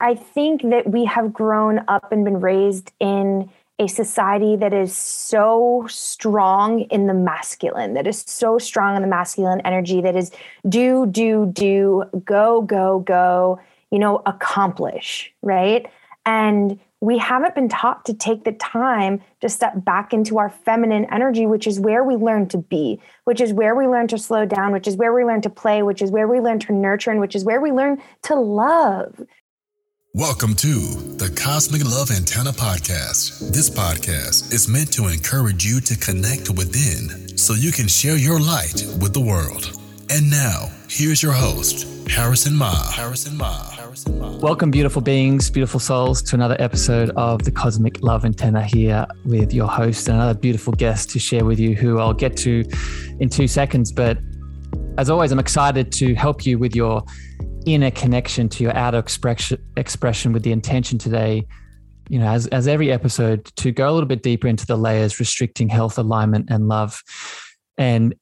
I think that we have grown up and been raised in a society that is so strong in the masculine, that is so strong in the masculine energy, that is do, do, do, go, go, go, you know, accomplish, right? And we haven't been taught to take the time to step back into our feminine energy, which is where we learn to be, which is where we learn to slow down, which is where we learn to play, which is where we learn to nurture, and which is where we learn to love. Welcome to the Cosmic Love Antenna Podcast. This podcast is meant to encourage you to connect within so you can share your light with the world. And now, here's your host, Harrison Meagher. Harrison Meagher. Welcome, beautiful beings, beautiful souls, to another episode of the Cosmic Love Antenna here with your host and another beautiful guest to share with you, who I'll get to in two seconds. But as always, I'm excited to help you with your inner connection to your outer expression, expression with the intention today you know, as, as every episode, to go a little bit deeper into the layers, restricting health, alignment, and love. And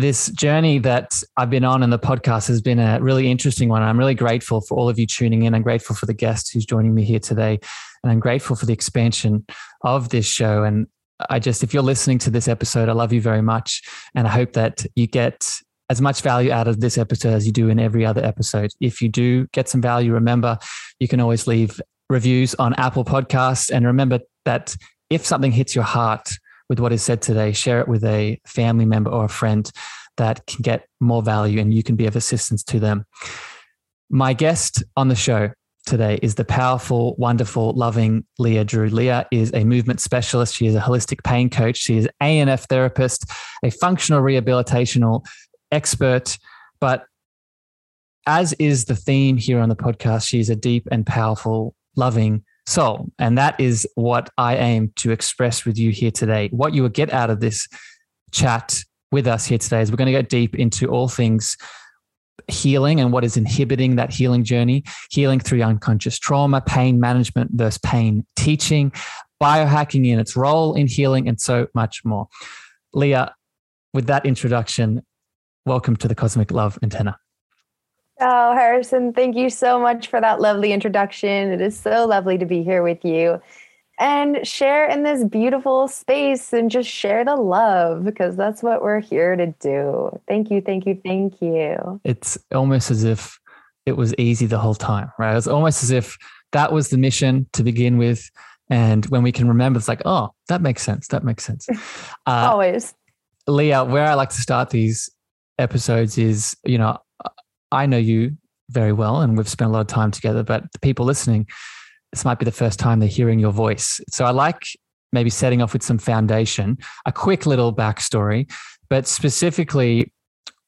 this journey that I've been on in the podcast has been a really interesting one. I'm really grateful for all of you tuning in. I'm grateful for the guest who's joining me here today. And I'm grateful for the expansion of this show. And I just, if you're listening to this episode, I love you very much. And I hope that you get as much value out of this episode as you do in every other episode. If you do get some value, remember you can always leave reviews on Apple Podcasts. And remember that if something hits your heart, with what is said today, share it with a family member or a friend that can get more value and you can be of assistance to them. My guest on the show today is the powerful, wonderful, loving Leah Drew. Leah is a movement specialist. She is a holistic pain coach. She is ANF therapist, a functional rehabilitational expert. But as is the theme here on the podcast, she's a deep and powerful, loving soul. And that is what I aim to express with you here today. What you will get out of this chat with us here today is we're going to go deep into all things healing and what is inhibiting that healing journey, healing through unconscious trauma, pain management versus pain teaching, biohacking in its role in healing, and so much more. Leah, with that introduction, welcome to the Cosmic Love Antenna. Oh, Harrison, thank you so much for that lovely introduction. It is so lovely to be here with you and share in this beautiful space and just share the love because that's what we're here to do. Thank you, thank you, thank you. It's almost as if it was easy the whole time, right? It's almost as if that was the mission to begin with. And when we can remember, it's like, oh, that makes sense. That makes sense. Uh, Always. Leah, where I like to start these episodes is, you know, I know you very well and we've spent a lot of time together, but the people listening, this might be the first time they're hearing your voice. So I like maybe setting off with some foundation, a quick little backstory, but specifically,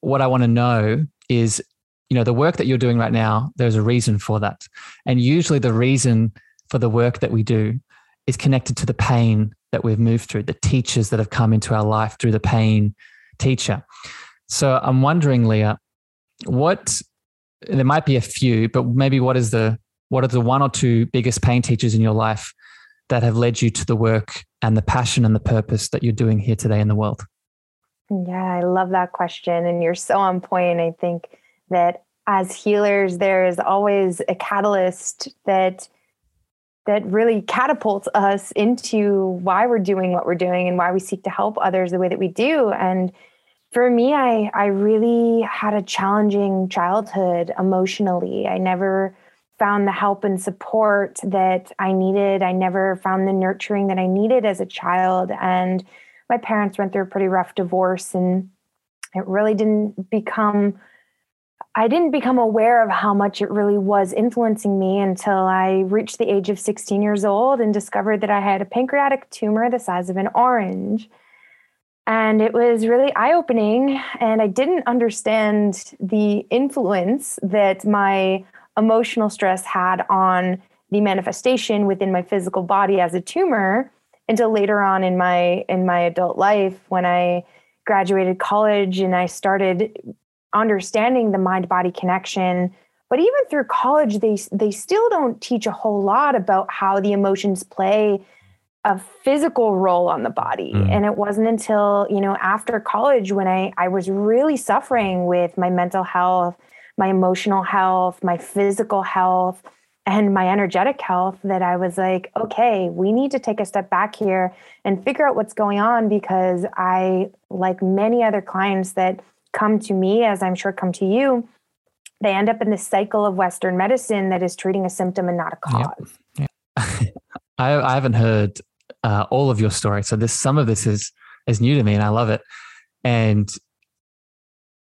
what I want to know is, you know, the work that you're doing right now, there's a reason for that. And usually the reason for the work that we do is connected to the pain that we've moved through, the teachers that have come into our life through the pain teacher. So I'm wondering, Leah, what there might be a few, but maybe what is the what are the one or two biggest pain teachers in your life that have led you to the work and the passion and the purpose that you're doing here today in the world? Yeah, I love that question. And you're so on point. I think that as healers, there is always a catalyst that that really catapults us into why we're doing what we're doing and why we seek to help others the way that we do. And for me, I, I really had a challenging childhood emotionally. I never found the help and support that I needed. I never found the nurturing that I needed as a child. And my parents went through a pretty rough divorce, and it really didn't become, I didn't become aware of how much it really was influencing me until I reached the age of 16 years old and discovered that I had a pancreatic tumor the size of an orange. And it was really eye opening. And I didn't understand the influence that my emotional stress had on the manifestation within my physical body as a tumor until later on in my in my adult life when I graduated college and I started understanding the mind body connection but even through college they they still don't teach a whole lot about how the emotions play a physical role on the body mm. and it wasn't until you know after college when i i was really suffering with my mental health my emotional health, my physical health, and my energetic health that I was like, okay, we need to take a step back here and figure out what's going on because I, like many other clients that come to me, as I'm sure come to you, they end up in this cycle of Western medicine that is treating a symptom and not a cause. Yep. Yep. I, I, haven't heard uh, all of your story, so this some of this is is new to me, and I love it. And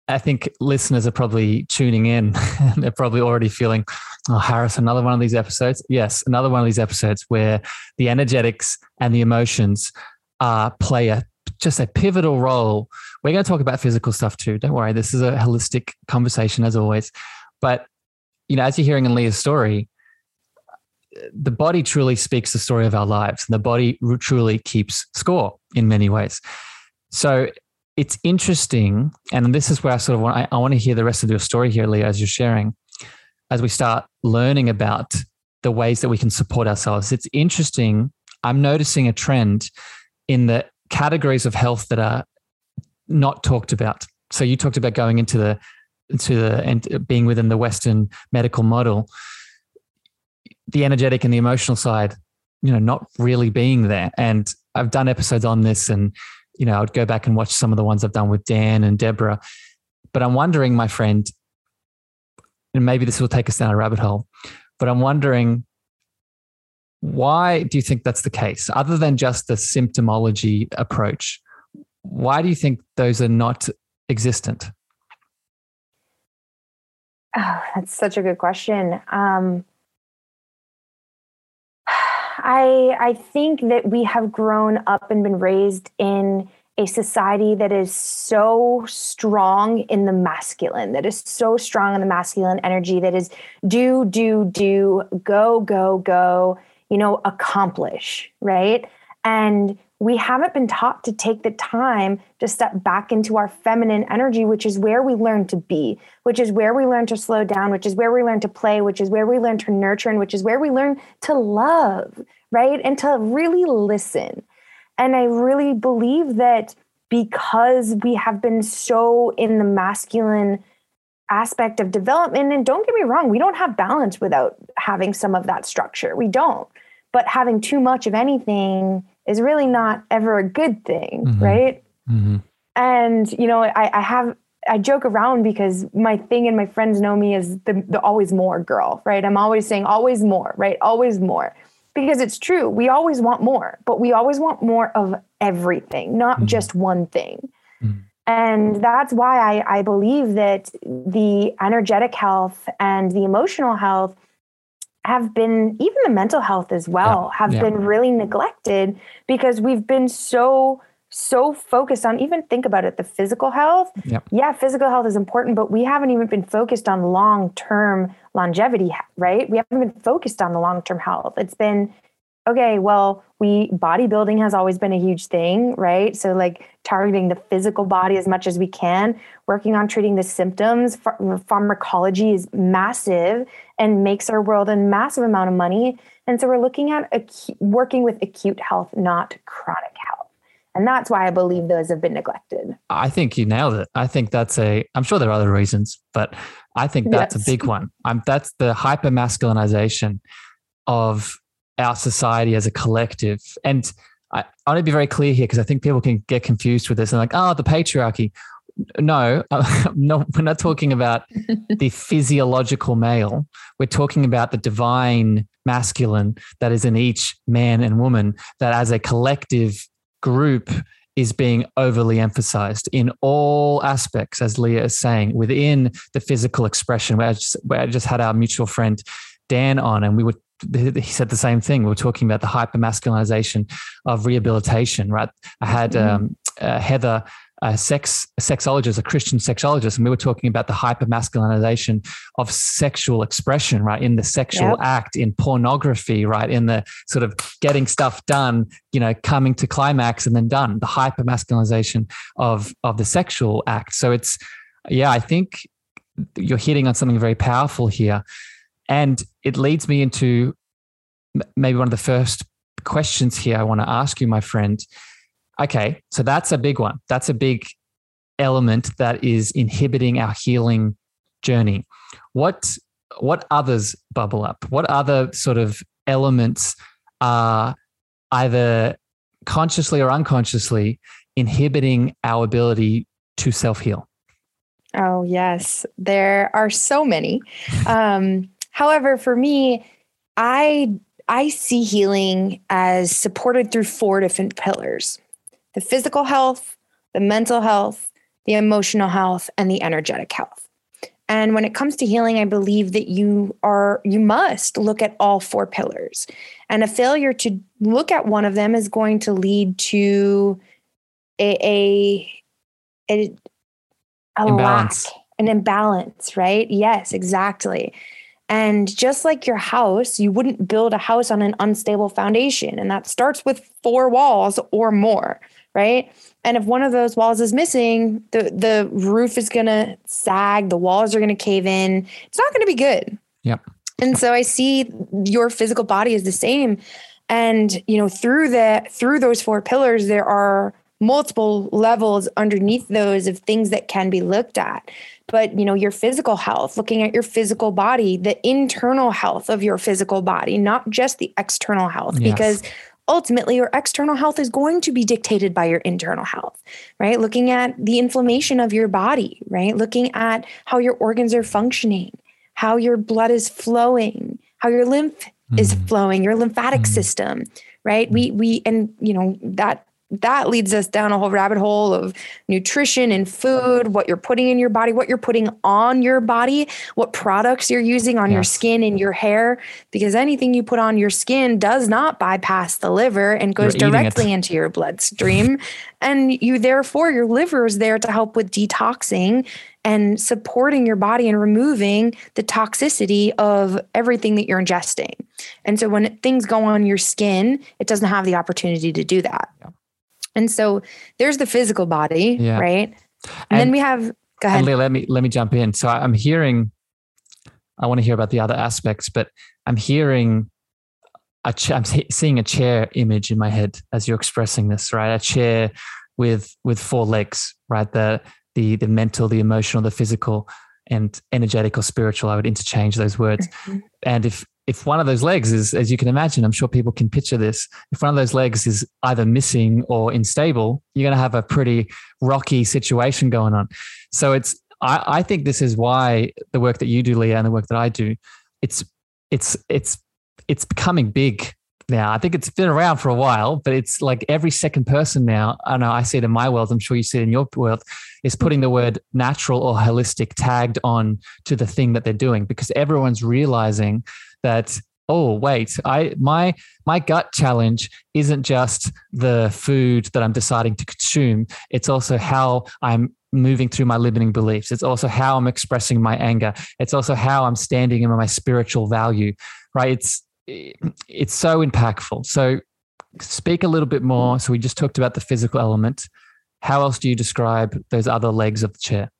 I think listeners are probably tuning in. They're probably already feeling, oh, Harris, another one of these episodes. Yes, another one of these episodes where the energetics and the emotions uh, play a just a pivotal role. We're going to talk about physical stuff too. Don't worry. This is a holistic conversation as always. But, you know, as you're hearing in Leah's story, the body truly speaks the story of our lives. And the body truly keeps score in many ways. So it's interesting, and this is where I sort of want I, I want to hear the rest of your story here, Leah, as you're sharing, as we start learning about the ways that we can support ourselves. It's interesting. I'm noticing a trend in the categories of health that are not talked about. So you talked about going into the into the and uh, being within the Western medical model, the energetic and the emotional side, you know, not really being there. And I've done episodes on this, and you know, I'd go back and watch some of the ones I've done with Dan and Deborah. But I'm wondering, my friend, and maybe this will take us down a rabbit hole, but I'm wondering why do you think that's the case? Other than just the symptomology approach, why do you think those are not existent? Oh, that's such a good question. Um, I I think that we have grown up and been raised in a society that is so strong in the masculine, that is so strong in the masculine energy, that is do, do, do, go, go, go, you know, accomplish, right? And we haven't been taught to take the time to step back into our feminine energy, which is where we learn to be, which is where we learn to slow down, which is where we learn to play, which is where we learn to nurture, and which is where we learn to love, right? And to really listen. And I really believe that because we have been so in the masculine aspect of development, and don't get me wrong, we don't have balance without having some of that structure. We don't. But having too much of anything is really not ever a good thing, mm-hmm. right? Mm-hmm. And, you know, I, I have I joke around because my thing and my friends know me as the, the always more girl, right? I'm always saying always more, right? Always more because it's true. We always want more, but we always want more of everything, not mm just one thing. mm And that's why I, I believe that the energetic health and the emotional health have been, even the mental health as well, yeah. have yeah. been really neglected because we've been so so focused on even think about it the physical health yep. yeah physical health is important but we haven't even been focused on long term longevity right? We haven't been focused on the long term health. It's been okay well we bodybuilding has always been a huge thing right? So like targeting the physical body as much as we can working on treating the symptoms. Pharmacology is massive and makes our world a massive amount of money. And so we're looking at acu- working with acute health not chronic and that's why I believe those have been neglected. I think you nailed it. I think that's a, I'm sure there are other reasons, but I think that's yes. a big one. I'm, that's the hyper masculinization of our society as a collective. And I, I want to be very clear here because I think people can get confused with this and like, oh, the patriarchy. No, no, we're not talking about the physiological male. We're talking about the divine masculine that is in each man and woman that as a collective group is being overly emphasized in all aspects, as Leah is saying, within the physical expression. Where I just, where I just had our mutual friend Dan on, and we were he said the same thing. We were talking about the hyper masculinization of rehabilitation, right? I had mm-hmm. um, uh, Heather a sex a sexologist, a Christian sexologist, and we were talking about the hyper masculinization of sexual expression, right? In the sexual yep. act, in pornography, right? In the sort of getting stuff done, you know, coming to climax and then done. The hyper masculinization of of the sexual act. So it's yeah, I think you're hitting on something very powerful here, and it leads me into maybe one of the first questions here I want to ask you, my friend Okay, so that's a big one. That's a big element that is inhibiting our healing journey, what what others bubble up? What other sort of elements are either consciously or unconsciously inhibiting our ability to self heal? Oh, yes. There are so many. Um, however, for me, I I see healing as supported through four different pillars. The physical health, the mental health, the emotional health, and the energetic health. And when it comes to healing, I believe that you are you must look at all four pillars. And a failure to look at one of them is going to lead to a a, a, a imbalance. lack, an imbalance, right? Yes, exactly. And just like your house, you wouldn't build a house on an unstable foundation. And that starts with four walls or more, right? And if one of those walls is missing, the, the roof is going to sag, the walls are going to cave in. It's not going to be good. Yep. And so I see your physical body is the same. And, you know, through the through those four pillars, there are multiple levels underneath those of things that can be looked at but you know your physical health looking at your physical body the internal health of your physical body not just the external health yes. because ultimately your external health is going to be dictated by your internal health right looking at the inflammation of your body right looking at how your organs are functioning how your blood is flowing how your lymph mm. is flowing your lymphatic mm. system right we we and you know that that leads us down a whole rabbit hole of nutrition and food, what you're putting in your body, what you're putting on your body, what products you're using on yes. your skin and your hair, because anything you put on your skin does not bypass the liver and goes directly into your bloodstream. and you, therefore, your liver is there to help with detoxing and supporting your body and removing the toxicity of everything that you're ingesting. And so when things go on your skin, it doesn't have the opportunity to do that. Yeah. And so there's the physical body, yeah. right? And, and, then we have go ahead. Leah, let me let me jump in. So I'm hearing I want to hear about the other aspects, but I'm hearing a ch- I'm seeing a chair image in my head as you're expressing this, right? A chair with with four legs, right? The the the mental, the emotional, the physical, and energetic or spiritual. I would interchange those words. Mm-hmm. And if if one of those legs is, as you can imagine, I'm sure people can picture this. If one of those legs is either missing or unstable, you're going to have a pretty rocky situation going on. So it's, I, I think this is why the work that you do, Leah, and the work that I do, it's, it's, it's, it's becoming big now. I think it's been around for a while, but it's like every second person now. I know I see it in my world. I'm sure you see it in your world. Is putting the word natural or holistic tagged on to the thing that they're doing because everyone's realizing that oh wait i my my gut challenge isn't just the food that i'm deciding to consume it's also how i'm moving through my limiting beliefs it's also how i'm expressing my anger it's also how i'm standing in my spiritual value right it's it's so impactful so speak a little bit more so we just talked about the physical element how else do you describe those other legs of the chair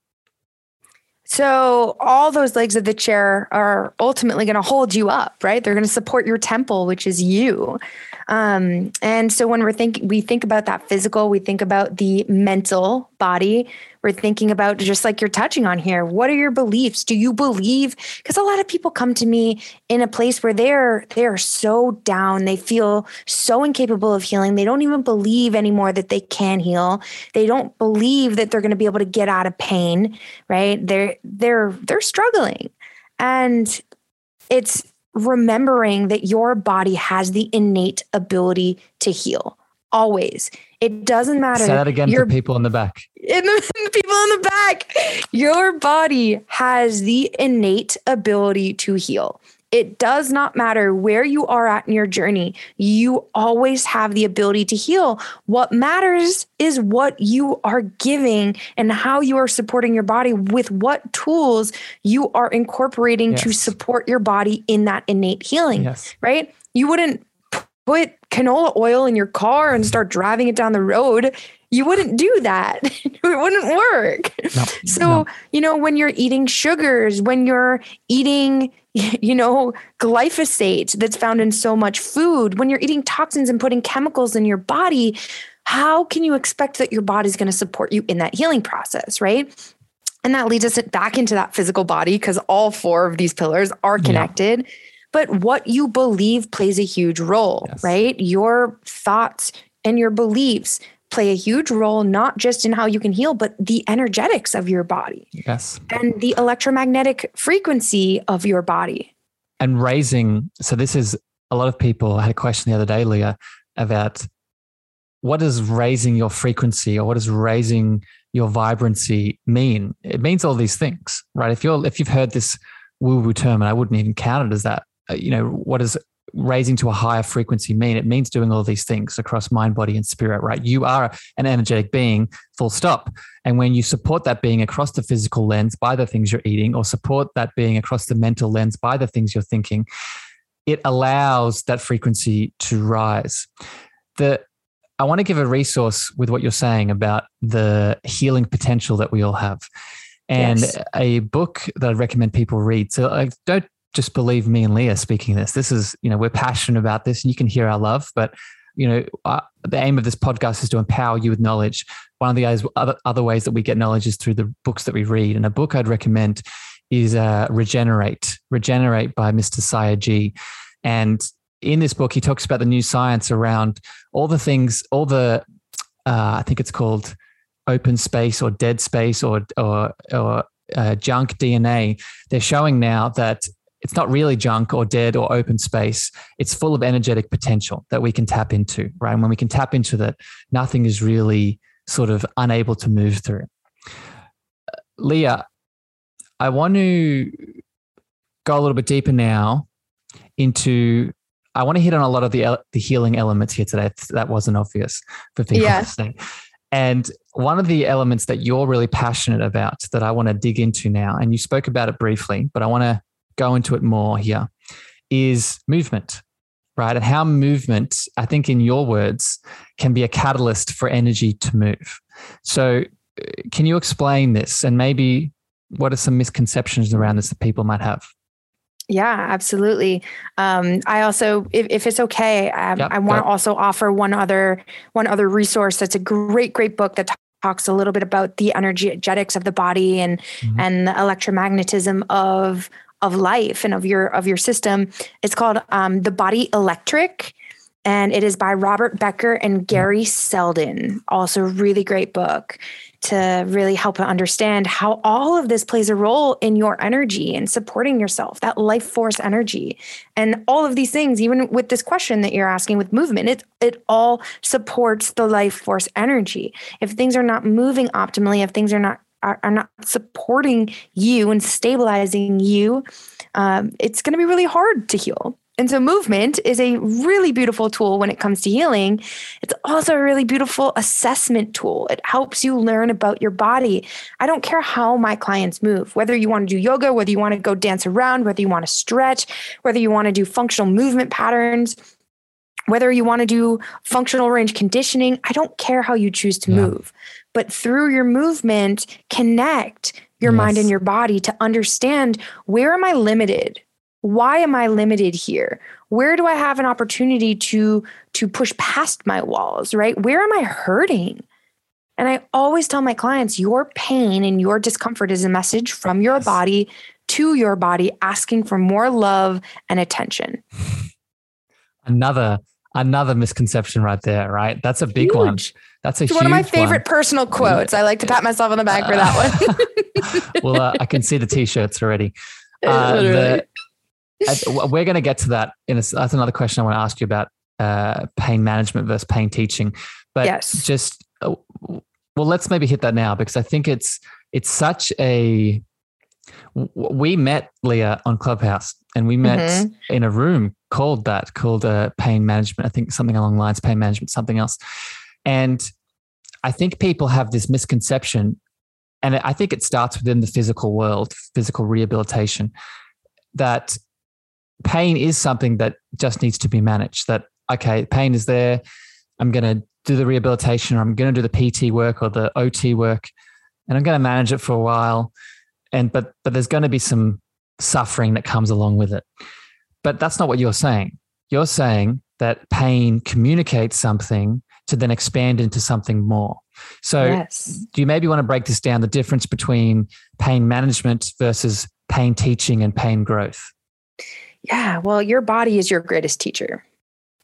so all those legs of the chair are ultimately going to hold you up, right? They're going to support your temple, which is you. Um, and so when we're thinking, we think about that physical, we think about the mental body. We're thinking about just like you're touching on here. What are your beliefs? Do you believe? Because a lot of people come to me in a place where they're they're so down, they feel so incapable of healing. They don't even believe anymore that they can heal. They don't believe that they're going to be able to get out of pain. Right? They're they're they're struggling, and it's remembering that your body has the innate ability to heal always. It doesn't matter. Say that again your, for people in the back. In the people in the back. Your body has the innate ability to heal. It does not matter where you are at in your journey. You always have the ability to heal. What matters is what you are giving and how you are supporting your body with what tools you are incorporating yes. to support your body in that innate healing. Yes. Right? You wouldn't put canola oil in your car and start driving it down the road you wouldn't do that. it wouldn't work. No, so, no. you know, when you're eating sugars, when you're eating, you know, glyphosate that's found in so much food, when you're eating toxins and putting chemicals in your body, how can you expect that your body's going to support you in that healing process, right? And that leads us back into that physical body because all four of these pillars are connected. Yeah. But what you believe plays a huge role, yes. right? Your thoughts and your beliefs play a huge role, not just in how you can heal, but the energetics of your body. Yes. And the electromagnetic frequency of your body. And raising, so this is a lot of people I had a question the other day, Leah, about what does raising your frequency or what does raising your vibrancy mean? It means all these things, right? If you're if you've heard this woo-woo term, and I wouldn't even count it as that, Uh, you know, what does raising to a higher frequency mean? It means doing all these things across mind, body, and spirit, right? You are an energetic being, full stop. And when you support that being across the physical lens by the things you're eating, or support that being across the mental lens by the things you're thinking, it allows that frequency to rise. The I want to give a resource with what you're saying about the healing potential that we all have. And yes. a book that I recommend people read. So I don't just believe me and Leah speaking this. This is, you know, we're passionate about this and you can hear our love, but you know, uh, the aim of this podcast is to empower you with knowledge. One of the other, ways that we get knowledge is through the books that we read. And a book I'd recommend is uh, Regenerate, Regenerate by Mr. Sayer Ji. And in this book, he talks about the new science around all the things, all the, uh, I think it's called open space or dead space or, or, or uh, junk DNA. They're showing now that it's not really junk or dead or open space. It's full of energetic potential that we can tap into, right? And when we can tap into that, nothing is really sort of unable to move through. Uh, Leah, I want to go a little bit deeper now into I want to hit on a lot of the the healing elements here today. That wasn't obvious for people yeah. listening. And one of the elements that you're really passionate about that I want to dig into now, and you spoke about it briefly, but I want to go into it more here, is movement, right? And how movement, I think in your words, can be a catalyst for energy to move. So, uh, can you explain this and maybe what are some misconceptions around this that people might have? Yeah, absolutely. Um, I also, if, if it's okay, um, yep, I want to also offer one other one other resource. That's a great, great book that talks a little bit about the energetics of the body and mm-hmm. and the electromagnetism of of life and of your of your system. It's called um, The Body Electric, and it is by Robert Becker and Gary Selden. Also, really great book to really help understand how all of this plays a role in your energy and supporting yourself, that life force energy. And all of these things, even with this question that you're asking with movement, it, it all supports the life force energy. If things are not moving optimally, if things are not are, are not supporting you and stabilizing you, um, it's going to be really hard to heal. And so, movement is a really beautiful tool when it comes to healing. It's also a really beautiful assessment tool. It helps you learn about your body. I don't care how my clients move, whether you want to do yoga, whether you want to go dance around, whether you want to stretch, whether you want to do functional movement patterns, whether you want to do functional range conditioning. I don't care how you choose to yeah. move, but through your movement, connect your yes. mind and your body to understand where am I limited? why am i limited here where do i have an opportunity to to push past my walls right where am i hurting and i always tell my clients your pain and your discomfort is a message from your yes. body to your body asking for more love and attention another another misconception right there right that's a big huge. one that's a it's one of my favorite one. personal quotes i like to pat myself on the back for that one well uh, i can see the t-shirts already uh, the, we're going to get to that. In a, that's another question I want to ask you about uh, pain management versus pain teaching. But yes. just uh, well, let's maybe hit that now because I think it's it's such a. We met Leah on Clubhouse, and we met mm-hmm. in a room called that, called uh, pain management. I think something along the lines pain management, something else. And I think people have this misconception, and I think it starts within the physical world, physical rehabilitation, that pain is something that just needs to be managed. That, okay, pain is there. I'm going to do the rehabilitation or I'm going to do the PT work or the OT work and I'm going to manage it for a while. And, but, but there's going to be some suffering that comes along with it. But that's not what you're saying. You're saying that pain communicates something to then expand into something more. So, yes. do you maybe want to break this down the difference between pain management versus pain teaching and pain growth? Yeah, well, your body is your greatest teacher,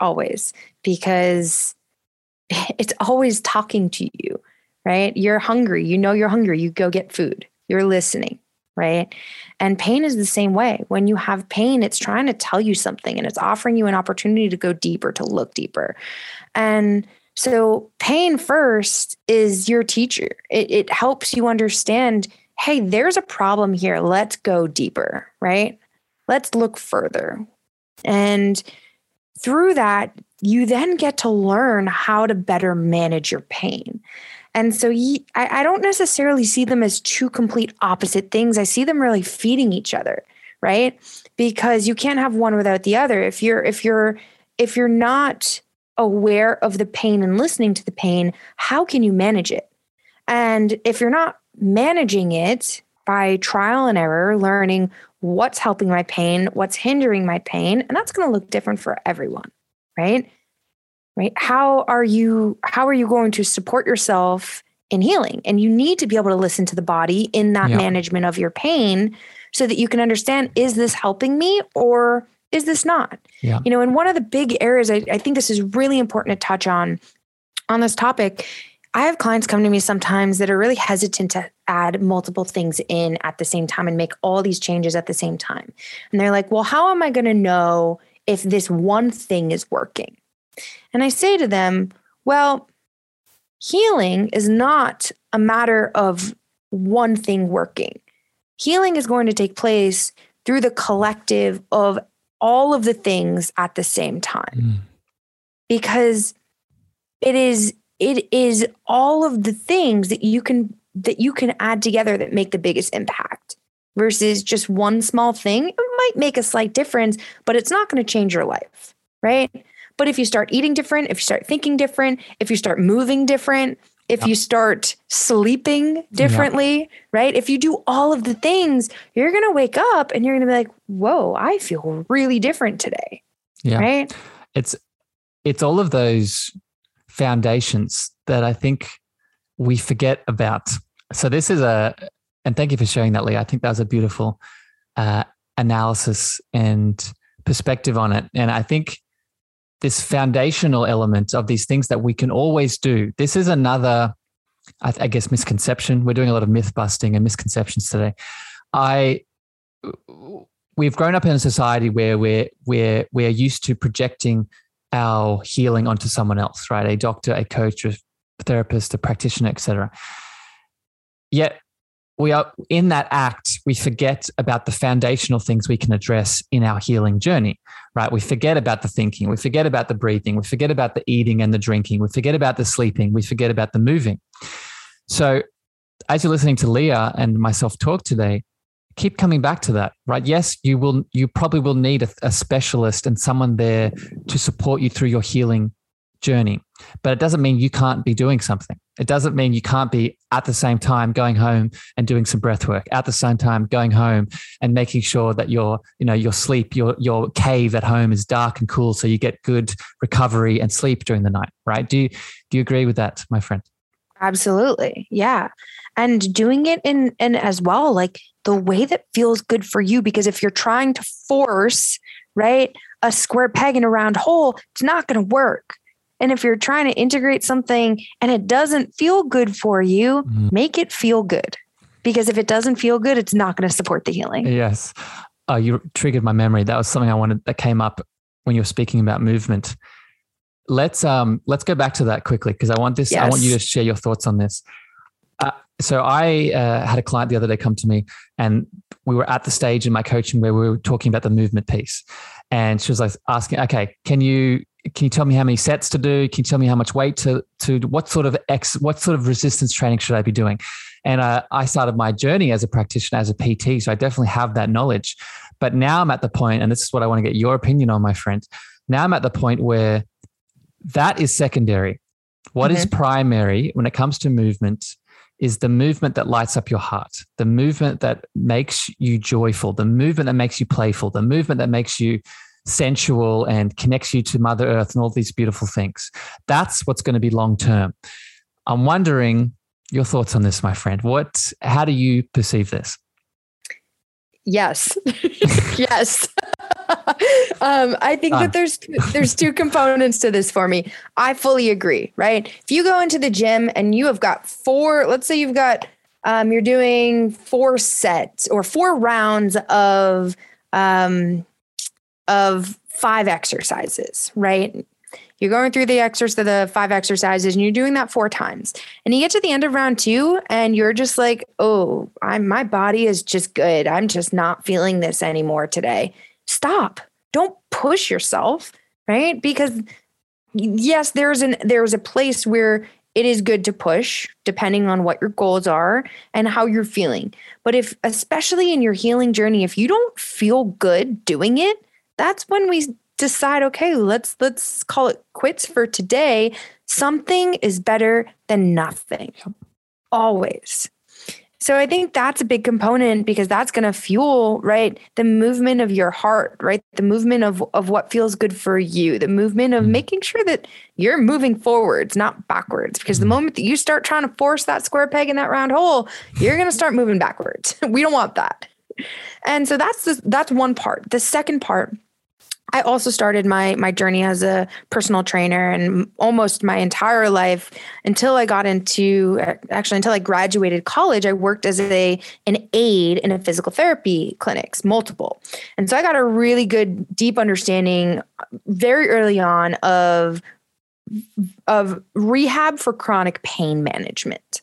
always, because it's always talking to you, right? You're hungry. You know you're hungry. You go get food. You're listening, right? And pain is the same way. When you have pain, it's trying to tell you something and it's offering you an opportunity to go deeper, to look deeper. And so, pain first is your teacher. It, it helps you understand hey, there's a problem here. Let's go deeper, right? Let's look further. And through that, you then get to learn how to better manage your pain. And so I, I don't necessarily see them as two complete opposite things. I see them really feeding each other, right? Because you can't have one without the other. If you're if you're if you're not aware of the pain and listening to the pain, how can you manage it? And if you're not managing it by trial and error, learning what's helping my pain, what's hindering my pain, and that's going to look different for everyone, right? Right? How are you how are you going to support yourself in healing? And you need to be able to listen to the body in that yeah. management of your pain so that you can understand is this helping me or is this not? Yeah. You know, and one of the big areas I, I think this is really important to touch on on this topic I have clients come to me sometimes that are really hesitant to add multiple things in at the same time and make all these changes at the same time. And they're like, well, how am I going to know if this one thing is working? And I say to them, well, healing is not a matter of one thing working. Healing is going to take place through the collective of all of the things at the same time. Mm. Because it is it is all of the things that you can that you can add together that make the biggest impact versus just one small thing. It might make a slight difference, but it's not going to change your life, right? But if you start eating different, if you start thinking different, if you start moving different, if you start sleeping differently, yeah. right? If you do all of the things, you're going to wake up and you're going to be like, "Whoa, I feel really different today." Yeah. Right? It's it's all of those foundations that I think we forget about. So this is a, and thank you for sharing that, Lee. I think that was a beautiful uh, analysis and perspective on it. And I think this foundational element of these things that we can always do. This is another, I, I guess, misconception. We're doing a lot of myth busting and misconceptions today. I we've grown up in a society where we're we're we're used to projecting our healing onto someone else, right? A doctor, a coach, a therapist, a practitioner, etc. Yet we are in that act, we forget about the foundational things we can address in our healing journey, right? We forget about the thinking, we forget about the breathing, we forget about the eating and the drinking, we forget about the sleeping, we forget about the moving. So, as you're listening to Leah and myself talk today, keep coming back to that, right? Yes, you will. You probably will need a, a specialist and someone there to support you through your healing journey. But it doesn't mean you can't be doing something. It doesn't mean you can't be at the same time going home and doing some breath work, at the same time going home and making sure that your, you know, your sleep, your your cave at home is dark and cool so you get good recovery and sleep during the night, right? Do you do you agree with that, my friend? Absolutely. Yeah. And doing it in and as well, like the way that feels good for you. Because if you're trying to force, right, a square peg in a round hole, it's not going to work. And if you're trying to integrate something and it doesn't feel good for you, mm-hmm. make it feel good. Because if it doesn't feel good, it's not going to support the healing. Yes. Uh, you triggered my memory. That was something I wanted that came up when you were speaking about movement. Let's um let's go back to that quickly because I want this. Yes. I want you to share your thoughts on this. Uh, so I uh, had a client the other day come to me, and we were at the stage in my coaching where we were talking about the movement piece, and she was like asking, "Okay, can you can you tell me how many sets to do? Can you tell me how much weight to to what sort of ex what sort of resistance training should I be doing?" And uh, I started my journey as a practitioner, as a PT, so I definitely have that knowledge. But now I'm at the point, and this is what I want to get your opinion on, my friend. Now I'm at the point where that is secondary. What mm-hmm. is primary when it comes to movement is the movement that lights up your heart, the movement that makes you joyful, the movement that makes you playful, the movement that makes you sensual and connects you to Mother Earth and all these beautiful things. That's what's going to be long term. I'm wondering your thoughts on this, my friend. What, how do you perceive this? Yes. yes. um, I think that there's there's two components to this for me. I fully agree, right? If you go into the gym and you have got four, let's say you've got um, you're doing four sets or four rounds of um, of five exercises, right? You're going through the exercise, of the five exercises, and you're doing that four times. And you get to the end of round two, and you're just like, "Oh, I'm my body is just good. I'm just not feeling this anymore today." Stop. Don't push yourself, right? Because yes, there's an there's a place where it is good to push depending on what your goals are and how you're feeling. But if, especially in your healing journey, if you don't feel good doing it, that's when we decide okay let's let's call it quits for today something is better than nothing always so I think that's a big component because that's going to fuel, right, the movement of your heart, right? The movement of of what feels good for you, the movement of mm. making sure that you're moving forwards, not backwards. Because the mm. moment that you start trying to force that square peg in that round hole, you're going to start moving backwards. we don't want that. And so that's the, that's one part. The second part I also started my my journey as a personal trainer and almost my entire life until I got into actually until I graduated college I worked as a an aide in a physical therapy clinics multiple. And so I got a really good deep understanding uh, very early on of of rehab for chronic pain management.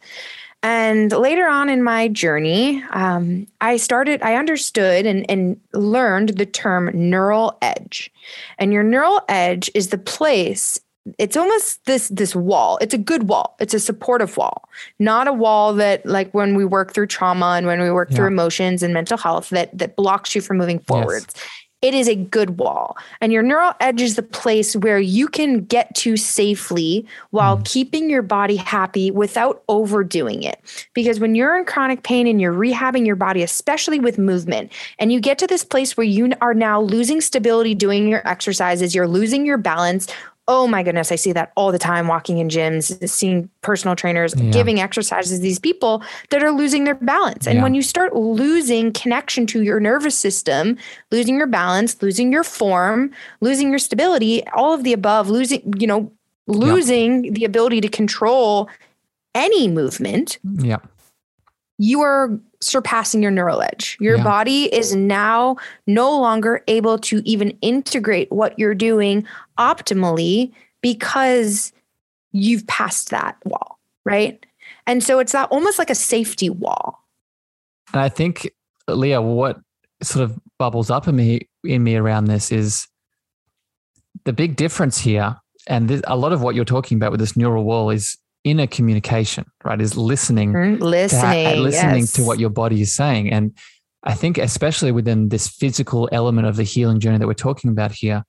And later on in my journey, um, I started, I understood and, and learned the term neural edge. And your neural edge is the place it's almost this this wall it's a good wall it's a supportive wall not a wall that like when we work through trauma and when we work yeah. through emotions and mental health that that blocks you from moving forwards yes it is a good wall. And your neural edge is the place where you can get to safely while mm. keeping your body happy without overdoing it. Because when you're in chronic pain and you're rehabbing your body, especially with movement, and you get to this place where you are now losing stability doing your exercises, you're losing your balance, oh my goodness, I see that all the time walking in gyms, seeing personal trainers yeah. giving exercises these people that are losing their balance. And yeah. when you start losing connection to your nervous system, losing your balance, losing your form, losing your stability, all of the above, losing, you know, losing yeah. the ability to control any movement. Yeah. You are surpassing your neural edge. Your yeah. body is now no longer able to even integrate what you're doing optimally because you've passed that wall, right? And so it's that almost like a safety wall. And I think, Leah, what sort of bubbles up in me in me around this is the big difference here, and this, a lot of what you're talking about with this neural wall is inner communication, right? Is listening, mm, listening, to, listening yes. to what your body is saying. And I think, especially within this physical element of the healing journey that we're talking about here,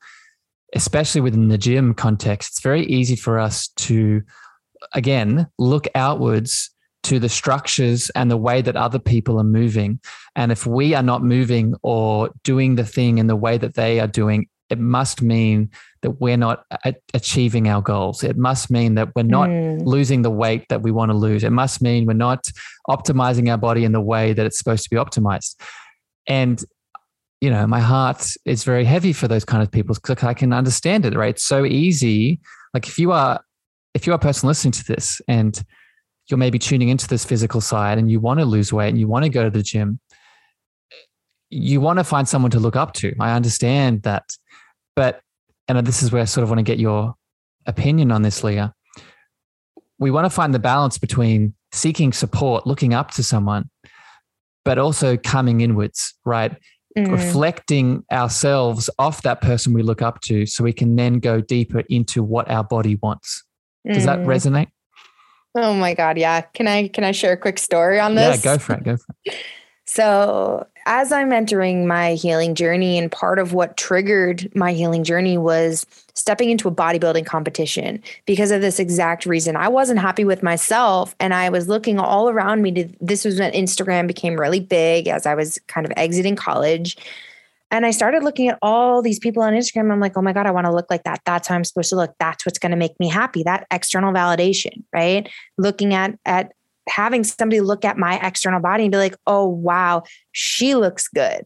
especially within the gym context, it's very easy for us to, again, look outwards to the structures and the way that other people are moving. And if we are not moving or doing the thing in the way that they are doing, it must mean that we're not a- achieving our goals. It must mean that we're not mm. losing the weight that we want to lose. It must mean we're not optimizing our body in the way that it's supposed to be optimized. And you know, my heart is very heavy for those kind of people because I can understand it, right? It's so easy. Like if you are if you are a person listening to this and you're maybe tuning into this physical side and you want to lose weight and you want to go to the gym, you want to find someone to look up to. I understand that. But and this is where I sort of want to get your opinion on this, Leah. We want to find the balance between seeking support, looking up to someone, but also coming inwards, right? Mm. Reflecting ourselves off that person we look up to so we can then go deeper into what our body wants. Does mm. that resonate? Oh my God. Yeah. Can I can I share a quick story on this? Yeah, go for it. Go for it. So as I'm entering my healing journey, and part of what triggered my healing journey was stepping into a bodybuilding competition because of this exact reason. I wasn't happy with myself, and I was looking all around me. To, this was when Instagram became really big as I was kind of exiting college. And I started looking at all these people on Instagram. I'm like, oh my God, I want to look like that. That's how I'm supposed to look. That's what's going to make me happy. That external validation, right? Looking at at having somebody look at my external body and be like, oh wow, she looks good.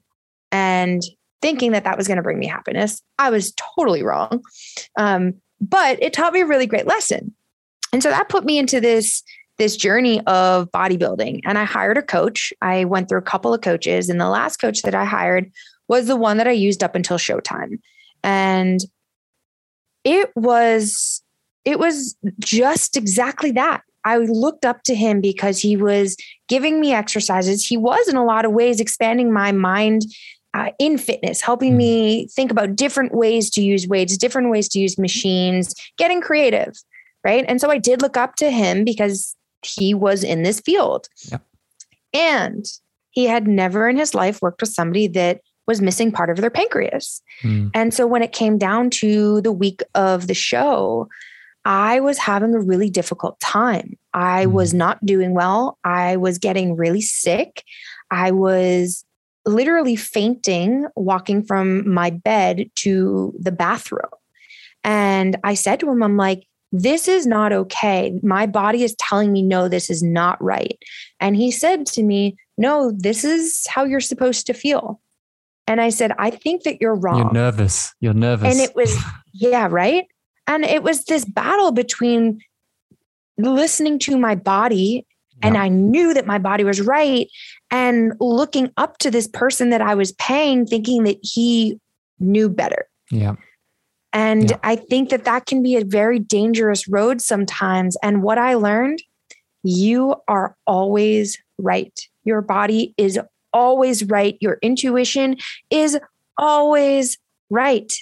And thinking that that was going to bring me happiness. I was totally wrong. Um, but it taught me a really great lesson. And so that put me into this this journey of bodybuilding and I hired a coach. I went through a couple of coaches and the last coach that I hired was the one that I used up until showtime. And it was it was just exactly that. I looked up to him because he was giving me exercises. He was in a lot of ways expanding my mind uh, in fitness, helping me think about different ways to use weights, different ways to use machines, getting creative. Right. And so I did look up to him because he was in this field. Yep. And he had never in his life worked with somebody that was missing part of their pancreas. Mm. And so when it came down to the week of the show, I was having a really difficult time. I was mm-hmm. not doing well. I was getting really sick. I was literally fainting walking from my bed to the bathroom. And I said to him, I'm like, this is not okay. My body is telling me, no, this is not right. And he said to me, no, this is how you're supposed to feel. And I said, I think that you're wrong. You're nervous. You're nervous. And it was, yeah, right. And it was this battle between listening to my body and I knew that my body was right. And looking up to this person that I was paying, thinking that he knew better. Yeah. And yeah. I think that that can be a very dangerous road sometimes. And what I learned, you are always right. Your body is always right. Your intuition is always right.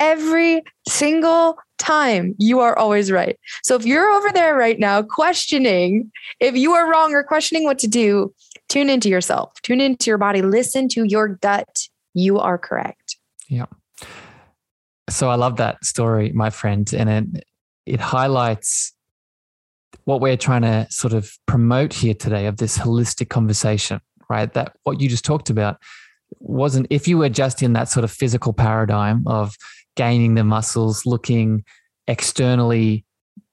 Every single time you are always right. So if you're over there right now questioning if you are wrong or questioning what to do, tune into yourself, tune into your body, listen to your gut. You are correct. Yeah. So I love that story, my friend, and it it highlights what we're trying to sort of promote here today of this holistic conversation, right? That what you just talked about wasn't if you were just in that sort of physical paradigm of gaining the muscles, looking externally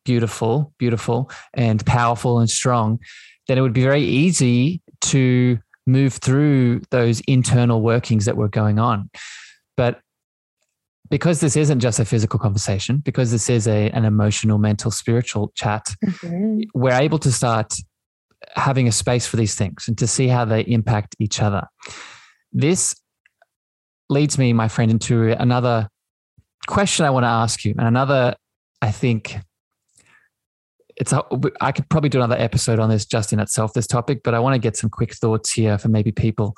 beautiful, beautiful and powerful and strong, then it would be very easy to move through those internal workings that were going on. But because this isn't just a physical conversation, because this is a, an emotional, mental, spiritual chat, mm-hmm. we're able to start having a space for these things and to see how they impact each other. This leads me, my friend, into another question I want to ask you, and another, I think it's a, I could probably do another episode on this just in itself, this topic, but I want to get some quick thoughts here for maybe people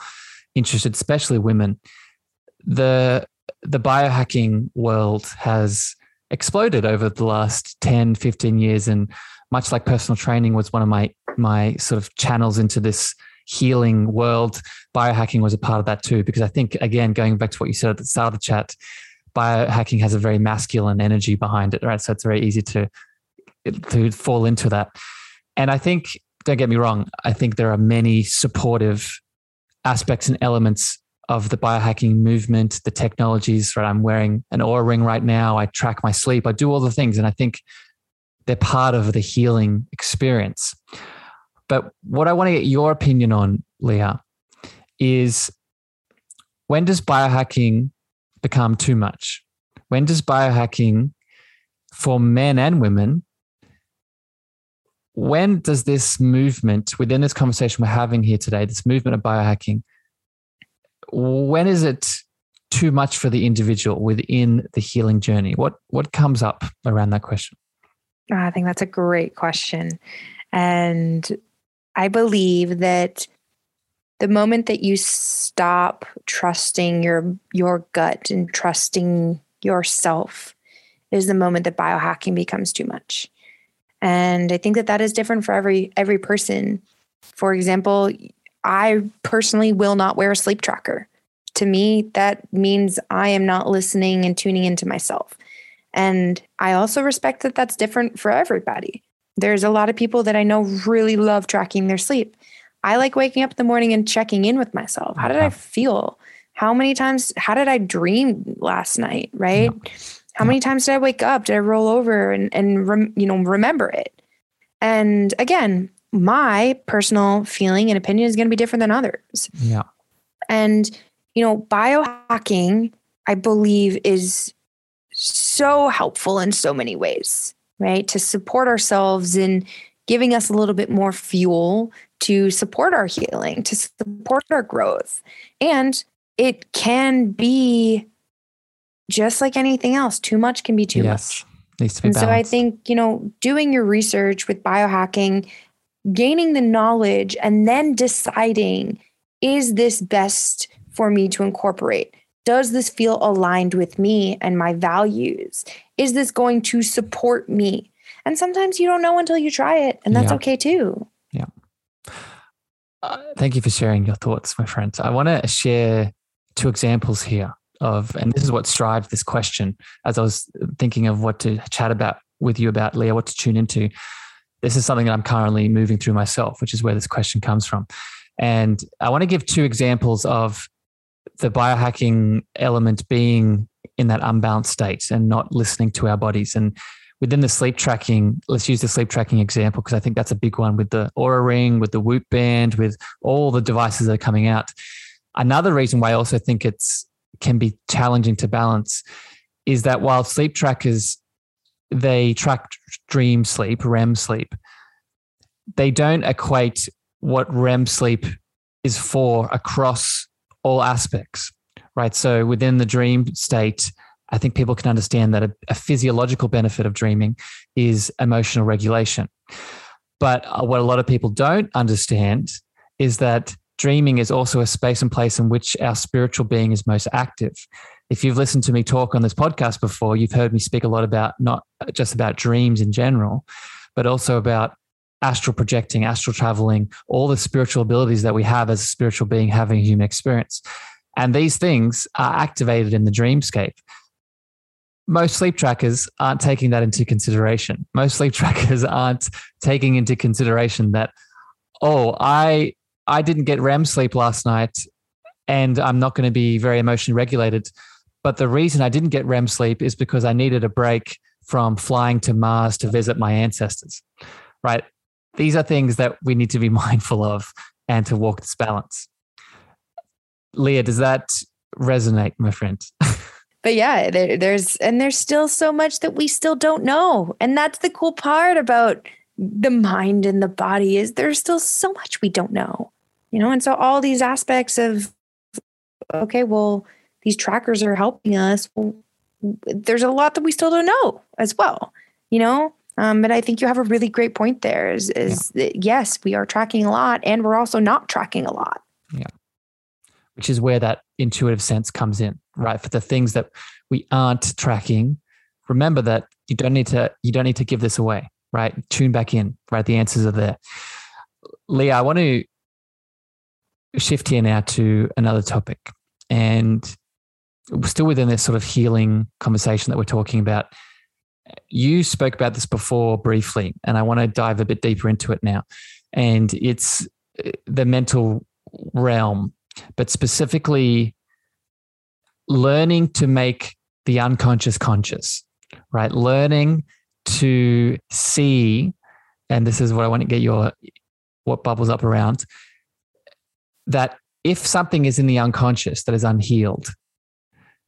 interested, especially women. The the biohacking world has exploded over the last 10, 15 years. And much like personal training was one of my my sort of channels into this healing world, biohacking was a part of that too. Because I think again, going back to what you said at the start of the chat, biohacking has a very masculine energy behind it, right? So it's very easy to to fall into that. And I think, don't get me wrong, I think there are many supportive aspects and elements of the biohacking movement, the technologies, right? I'm wearing an Oura ring right now. I track my sleep. I do all the things. And I think they're part of the healing experience. But what I want to get your opinion on, Leah, is when does biohacking become too much? When does biohacking for men and women, when does this movement within this conversation we're having here today, this movement of biohacking, when is it too much for the individual within the healing journey? What what comes up around that question? Ah, I think that's a great question. And I believe that the moment that you stop trusting your your gut and trusting yourself is the moment that biohacking becomes too much. And i think that that is different for every every person. For example i personally will not wear a sleep tracker. To me that means i am not listening and tuning into myself. And i also respect that that's different for everybody. There's a lot of people that i know really love tracking their sleep I like waking up in the morning and checking in with myself. How did I feel? how many times, how did I dream last night? Right. Yeah. How many times did I wake up? Did I roll over and, and rem, you know, remember it? And again, my personal feeling and opinion is going to be different than others. Yeah. And, you know, biohacking, I believe, is so helpful in so many ways, right? To support ourselves in giving us a little bit more fuel to support our healing, to support our growth. And it can be just like anything else, too much can be too yes. much. Needs to be and balanced. so I think, you know, doing your research with biohacking, gaining the knowledge, and then deciding is this best for me to incorporate? Does this feel aligned with me and my values? Is this going to support me? And sometimes you don't know until you try it, and that's yeah. okay too. Yeah. Uh, thank you for sharing your thoughts, my friend. I want to share two examples here of, and this is what strived this question as I was thinking of what to chat about with you about, Leah, what to tune into. This is something that I'm currently moving through myself, which is where this question comes from. And I want to give two examples of the biohacking element being in that unbalanced state and not listening to our bodies. And within the sleep tracking, let's use the sleep tracking example because I think that's a big one with the Oura Ring, with the Whoop Band, with all the devices that are coming out. Another reason why I also think it's can be challenging to balance is that while sleep trackers they track dream sleep, REM sleep, they don't equate what REM sleep is for across all aspects, right? So within the dream state, I think people can understand that a, a physiological benefit of dreaming is emotional regulation. But uh, what a lot of people don't understand is that dreaming is also a space and place in which our spiritual being is most active. If you've listened to me talk on this podcast before, you've heard me speak a lot about not just about dreams in general, but also about astral projecting, astral traveling, all the spiritual abilities that we have as a spiritual being having a human experience. And these things are activated in the dreamscape. Most sleep trackers aren't taking that into consideration. Most sleep trackers aren't taking into consideration that, oh, I I didn't get REM sleep last night and I'm not going to be very emotionally regulated. But the reason I didn't get REM sleep is because I needed a break from flying to Mars to visit my ancestors, right? These are things that we need to be mindful of and to walk this balance. Leah, does that resonate, my friend? but yeah, there, there's and there's still so much that we still don't know, and that's the cool part about the mind and the body is there's still so much we don't know, you know. And so all these aspects of okay, well, these trackers are helping us. Well, there's a lot that we still don't know as well, you know. Um, but I think you have a really great point there. Is is yeah. that yes, we are tracking a lot, and we're also not tracking a lot. Yeah, which is where that intuitive sense comes in, right? For the things that we aren't tracking, remember that you don't need to you don't need to give this away, right? Tune back in, right? The answers are there. Leah, I want to shift here now to another topic, and still within this sort of healing conversation that we're talking about, you spoke about this before briefly, and I want to dive a bit deeper into it now. And it's uh, the mental realm, but specifically learning to make the unconscious conscious, right? Learning to see, and this is what I want to get your what bubbles up around that if something is in the unconscious that is unhealed,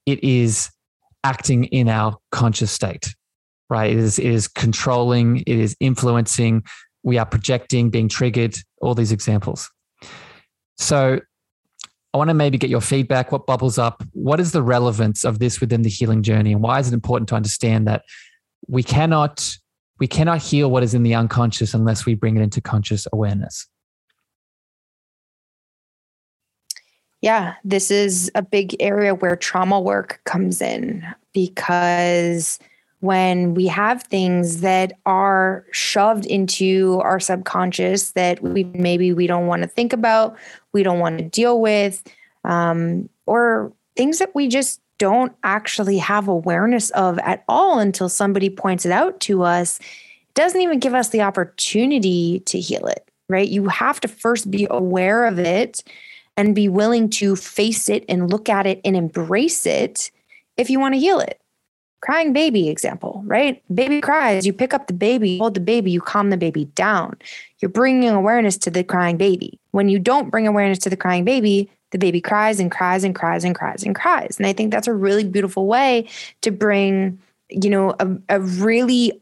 it is acting in our conscious state, right? It is, it is controlling, it is influencing, we are projecting, being triggered, all these examples. So I want to maybe get your feedback. What bubbles up? What is the relevance of this within the healing journey? And why is it important to understand that we cannot we cannot heal what is in the unconscious unless we bring it into conscious awareness? Yeah, this is a big area where trauma work comes in because when we have things that are shoved into our subconscious that we maybe we don't want to think about, we don't want to deal with, um, or things that we just don't actually have awareness of at all until somebody points it out to us, it doesn't even give us the opportunity to heal it, right? You have to first be aware of it and be willing to face it and look at it and embrace it if you want to heal it. Crying baby example, right? Baby cries, you pick up the baby, hold the baby, you calm the baby down. You're bringing awareness to the crying baby. When you don't bring awareness to the crying baby, the baby cries and cries and cries and cries and cries. And I think that's a really beautiful way to bring, you know, a, a really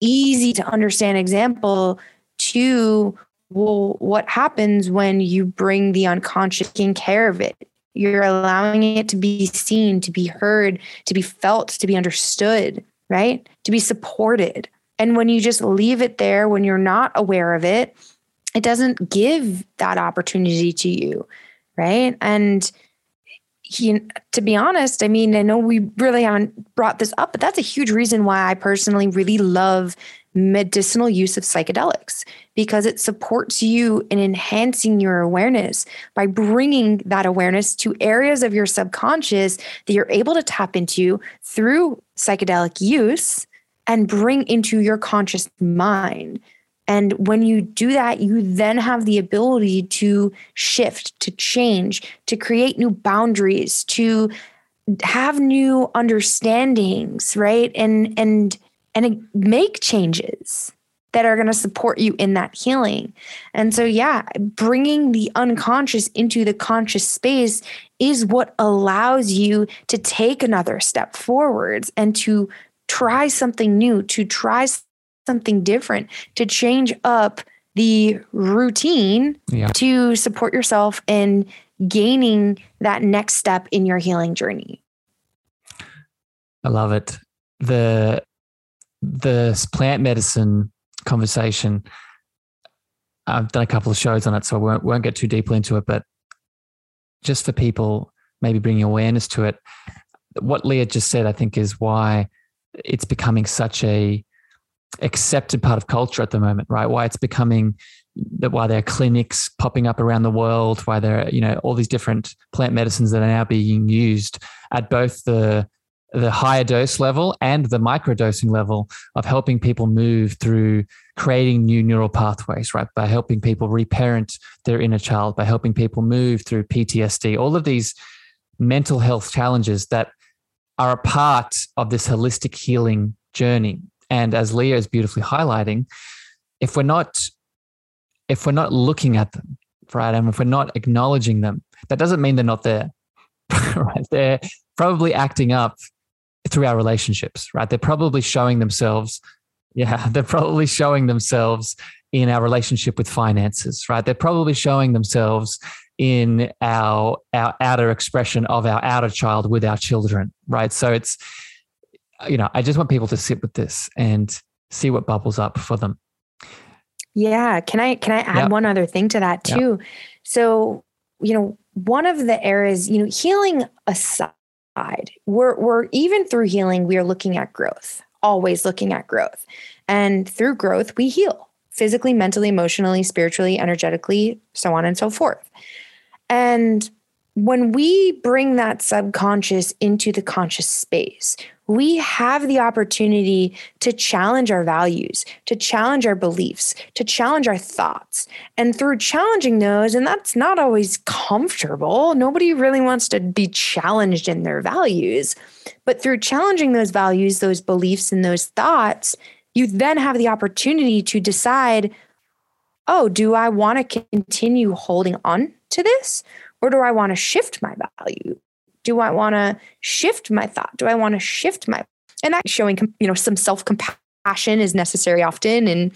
easy to understand example to well, what happens when you bring the unconscious taking care of it? You're allowing it to be seen, to be heard, to be felt, to be understood, right? To be supported. And when you just leave it there, when you're not aware of it, it doesn't give that opportunity to you right? And he, to be honest, I mean, I know we really haven't brought this up, but that's a huge reason why I personally really love medicinal use of psychedelics because it supports you in enhancing your awareness by bringing that awareness to areas of your subconscious that you're able to tap into through psychedelic use and bring into your conscious mind. And when you do that, you then have the ability to shift, to change, to create new boundaries, to have new understandings, right? And and and make changes that are going to support you in that healing. And so yeah, bringing the unconscious into the conscious space is what allows you to take another step forwards and to try something new, to try something different, to change up the routine yeah. to support yourself in gaining that next step in your healing journey. I love it. The the plant medicine conversation. I've done a couple of shows on it, so I won't, won't get too deeply into it. But just for people, maybe bringing awareness to it, what Leah just said, I think, is why it's becoming such a accepted part of culture at the moment, right? Why it's becoming that why there are clinics popping up around the world, why there are, you know, all these different plant medicines that are now being used at both the the higher dose level and the microdosing level of helping people move through creating new neural pathways, right? By helping people reparent their inner child, by helping people move through PTSD, all of these mental health challenges that are a part of this holistic healing journey and as Leah is beautifully highlighting, if we're not if we're not looking at them, right, and if we're not acknowledging them, that doesn't mean they're not there. right? They're probably acting up through our relationships, right? They're probably showing themselves. Yeah, they're probably showing themselves in our relationship with finances, right? They're probably showing themselves in our our outer expression of our outer child with our children, right? So it's you know, I just want people to sit with this and see what bubbles up for them. Yeah. Can I can I add yep. one other thing to that too? Yep. So, you know, one of the areas, you know, healing aside, we're we're even through healing, we are looking at growth, always looking at growth. And through growth, we heal physically, mentally, emotionally, spiritually, energetically, so on and so forth. And when we bring that subconscious into the conscious space, we have the opportunity to challenge our values, to challenge our beliefs, to challenge our thoughts. And through challenging those, and that's not always comfortable, nobody really wants to be challenged in their values. But through challenging those values, those beliefs, and those thoughts, you then have the opportunity to decide oh, do I want to continue holding on to this? Or do I want to shift my value? Do I want to shift my thought? Do I want to shift my and that showing you know some self compassion is necessary often and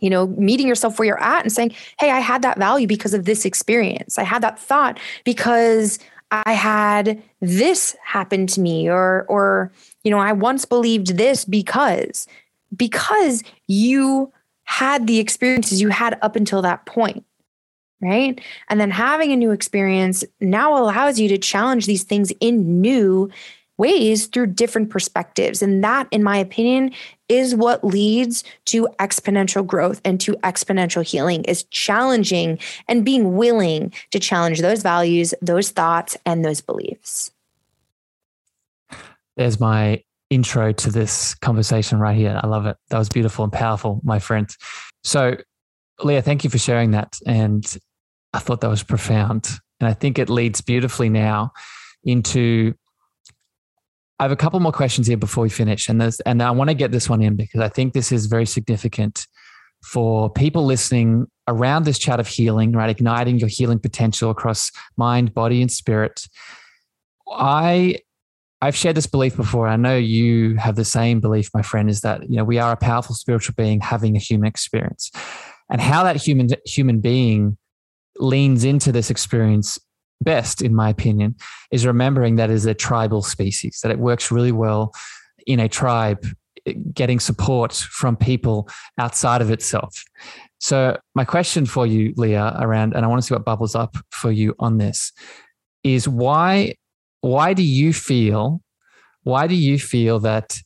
you know meeting yourself where you're at and saying hey i had that value because of this experience i had that thought because i had this happen to me or or you know i once believed this because because you had the experiences you had up until that point right? And then having a new experience now allows you to challenge these things in new ways through different perspectives. And that, in my opinion, is what leads to exponential growth and to exponential healing is challenging and being willing to challenge those values, those thoughts, and those beliefs. There's my intro to this conversation right here. I love it. That was beautiful and powerful, my friend. So, Leah, thank you for sharing that. And I thought that was profound. And I think it leads beautifully now into I have a couple more questions here before we finish. And there's and I want to get this one in because I think this is very significant for people listening around this chat of healing, right? Igniting your healing potential across mind, body, and spirit. I I've shared this belief before. I know you have the same belief, my friend, is that you know we are a powerful spiritual being having a human experience. And how that human human being leans into this experience best, in my opinion, is remembering that is a tribal species, that it works really well in a tribe, eh, getting support from people outside of itself. So, my question for you, Leah, around, and I want to see what bubbles up for you on this, is why why do you feel why do you feel that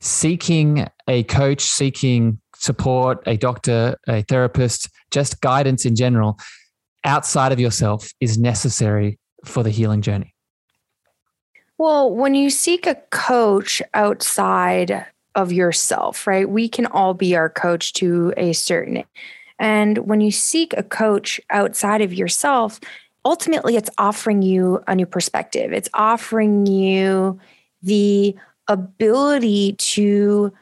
seeking a coach, seeking support, a doctor, a therapist, just guidance in general outside of yourself is necessary for the healing journey? Well, when you seek a coach outside of yourself, right? We can all be our coach to a certain. And when you seek a coach outside of yourself, ultimately it's offering you a new perspective. It's offering you the ability to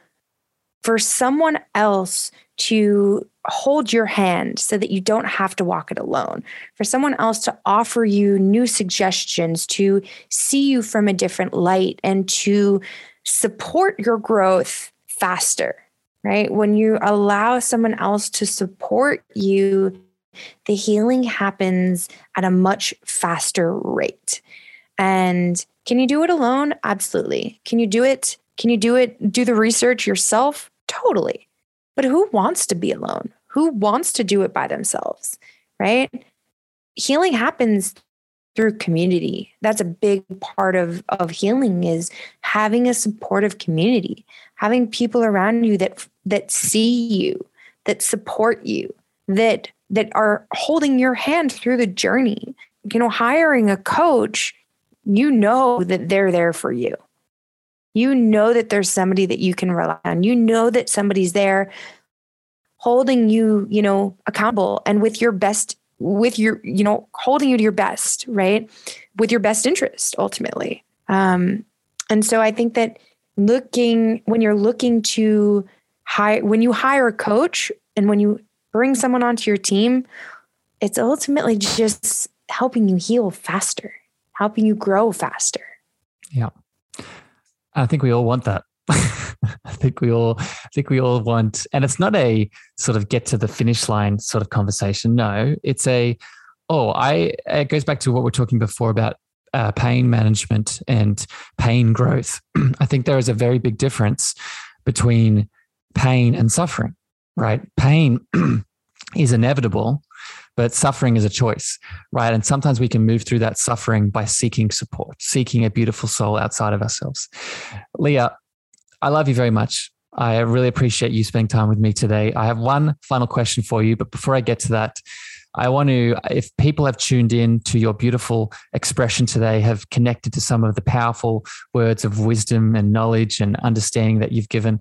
for someone else to hold your hand so that you don't have to walk it alone, for someone else to offer you new suggestions, to see you from a different light, and to support your growth faster, right? When you allow someone else to support you, the healing happens at a much faster rate. And can you do it alone? Absolutely. Can you do it? Can you do it? Do the research yourself? Totally. But who wants to be alone? Who wants to do it by themselves? Right? Healing happens through community. That's a big part of, of healing is having a supportive community, having people around you that that see you, that support you, that that are holding your hand through the journey. You know, hiring a coach, you know that they're there for you. You know that there's somebody that you can rely on. You know that somebody's there holding you, you know, accountable and with your best with your, you know, holding you to your best, right? With your best interest ultimately. Um and so I think that looking when you're looking to hire when you hire a coach and when you bring someone onto your team, it's ultimately just helping you heal faster, helping you grow faster. Yeah. I think we all want that. I think we all I think we all want and it's not a sort of get to the finish line sort of conversation. No, it's a oh, I it goes back to what we're talking before about uh, pain management and pain growth. I think there is a very big difference between pain and suffering right? Pain is inevitable, but suffering is a choice, right? And sometimes we can move through that suffering by seeking support, seeking a beautiful soul outside of ourselves. Leah, I love you very much. I really appreciate you spending time with me today. I have one final question for you, but before I get to that, I want to, if people have tuned in to your beautiful expression today, have connected to some of the powerful words of wisdom and knowledge and understanding that you've given,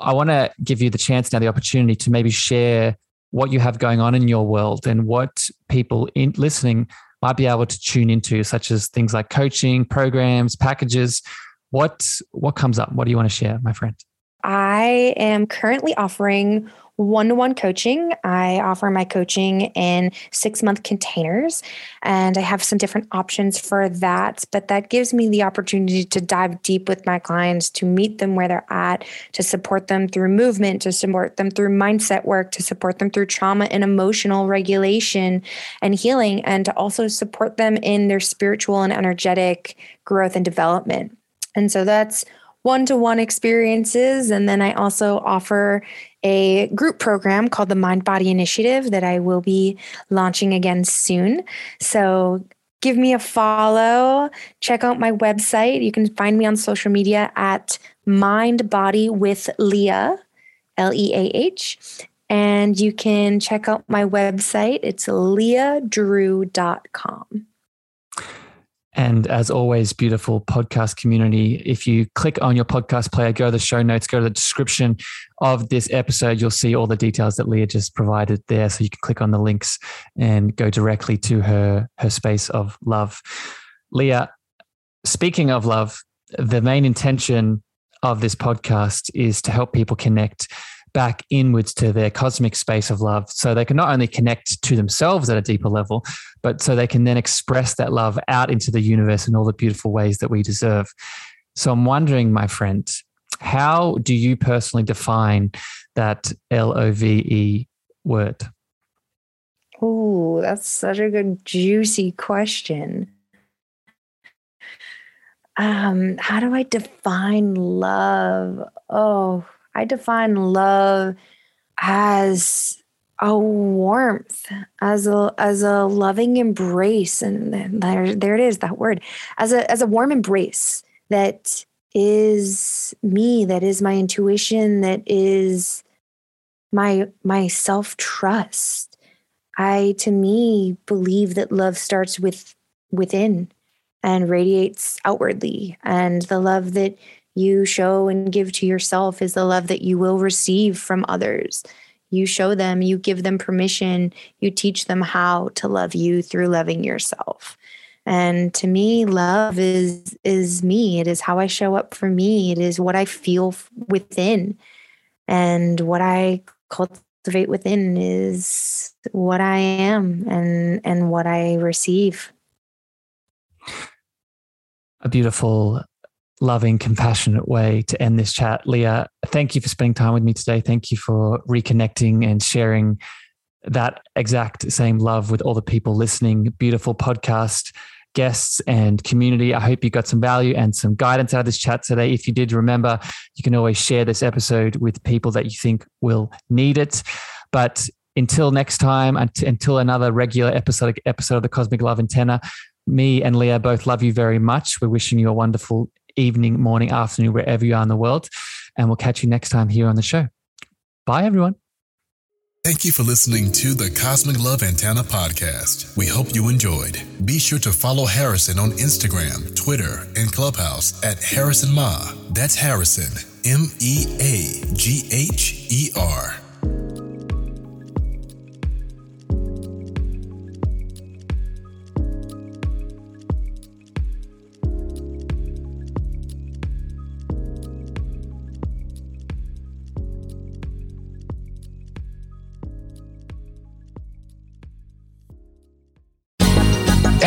I want to give you the chance now, the opportunity to maybe share what you have going on in your world and what people in listening might be able to tune into, such as things like coaching, programs, packages. What what comes up? What do you want to share, my friend? I am currently offering one to one coaching. I offer my coaching in six month containers, and I have some different options for that. But that gives me the opportunity to dive deep with my clients, to meet them where they're at, to support them through movement, to support them through mindset work, to support them through trauma and emotional regulation and healing, and to also support them in their spiritual and energetic growth and development. And so that's one to one experiences. And then I also offer a group program called the Mind Body Initiative that I will be launching again soon. So give me a follow. Check out my website. You can find me on social media at Mind Body with Leah, L E A H. And you can check out my website. It's leahdrew.com. And as always, beautiful podcast community. If you click on your podcast player, go to the show notes, go to the description of this episode, you'll see all the details that Leah just provided there. So you can click on the links and go directly to her, her space of love. Leah, speaking of love, the main intention of this podcast is to help people connect back inwards to their cosmic space of love so they can not only connect to themselves at a deeper level, but so they can then express that love out into the universe in all the beautiful ways that we deserve. So I'm wondering, my friend, how do you personally define that L O V E word? Oh, that's such a good, juicy question. Um, how do I define love? Oh, I define love as a warmth, as a as a loving embrace, and there there it is that word as a as a warm embrace that is me, that is my intuition, that is my my self trust. I to me believe that love starts with within and radiates outwardly, and the love that you show and give to yourself is the love that you will receive from others. You show them, you give them permission, you teach them how to love you through loving yourself. And to me, love is is me. It is how I show up for me. It is what I feel within. And what I cultivate within is what I am and and what I receive. A beautiful loving, compassionate way to end this chat. Leah, thank you for spending time with me today. Thank you for reconnecting and sharing that exact same love with all the people listening. Beautiful podcast guests and community. I hope you got some value and some guidance out of this chat today. If you did, remember you can always share this episode with people that you think will need it. But until next time, until another regular episode episode of the Cosmic Love Antenna, me and Leah both love you very much. We're wishing you a wonderful evening, morning, afternoon, wherever you are in the world. And we'll catch you next time here on the show. Bye, everyone. Thank you for listening to the Cosmic Love Antenna podcast. We hope you enjoyed. Be sure to follow Harrison on Instagram, Twitter, and Clubhouse at Harrison Meagher. That's Harrison, M E A G H E R.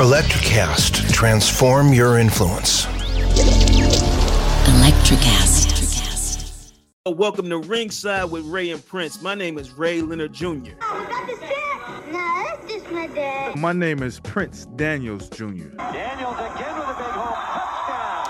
Electrocast. Transform your influence. Electrocast. Welcome to Ringside with Ray and Prince. My name is Ray Leonard Jr. Oh, is that the set? No, that's just my dad. My name is Prince Daniels Jr. Daniels again with a big home. Touchdown.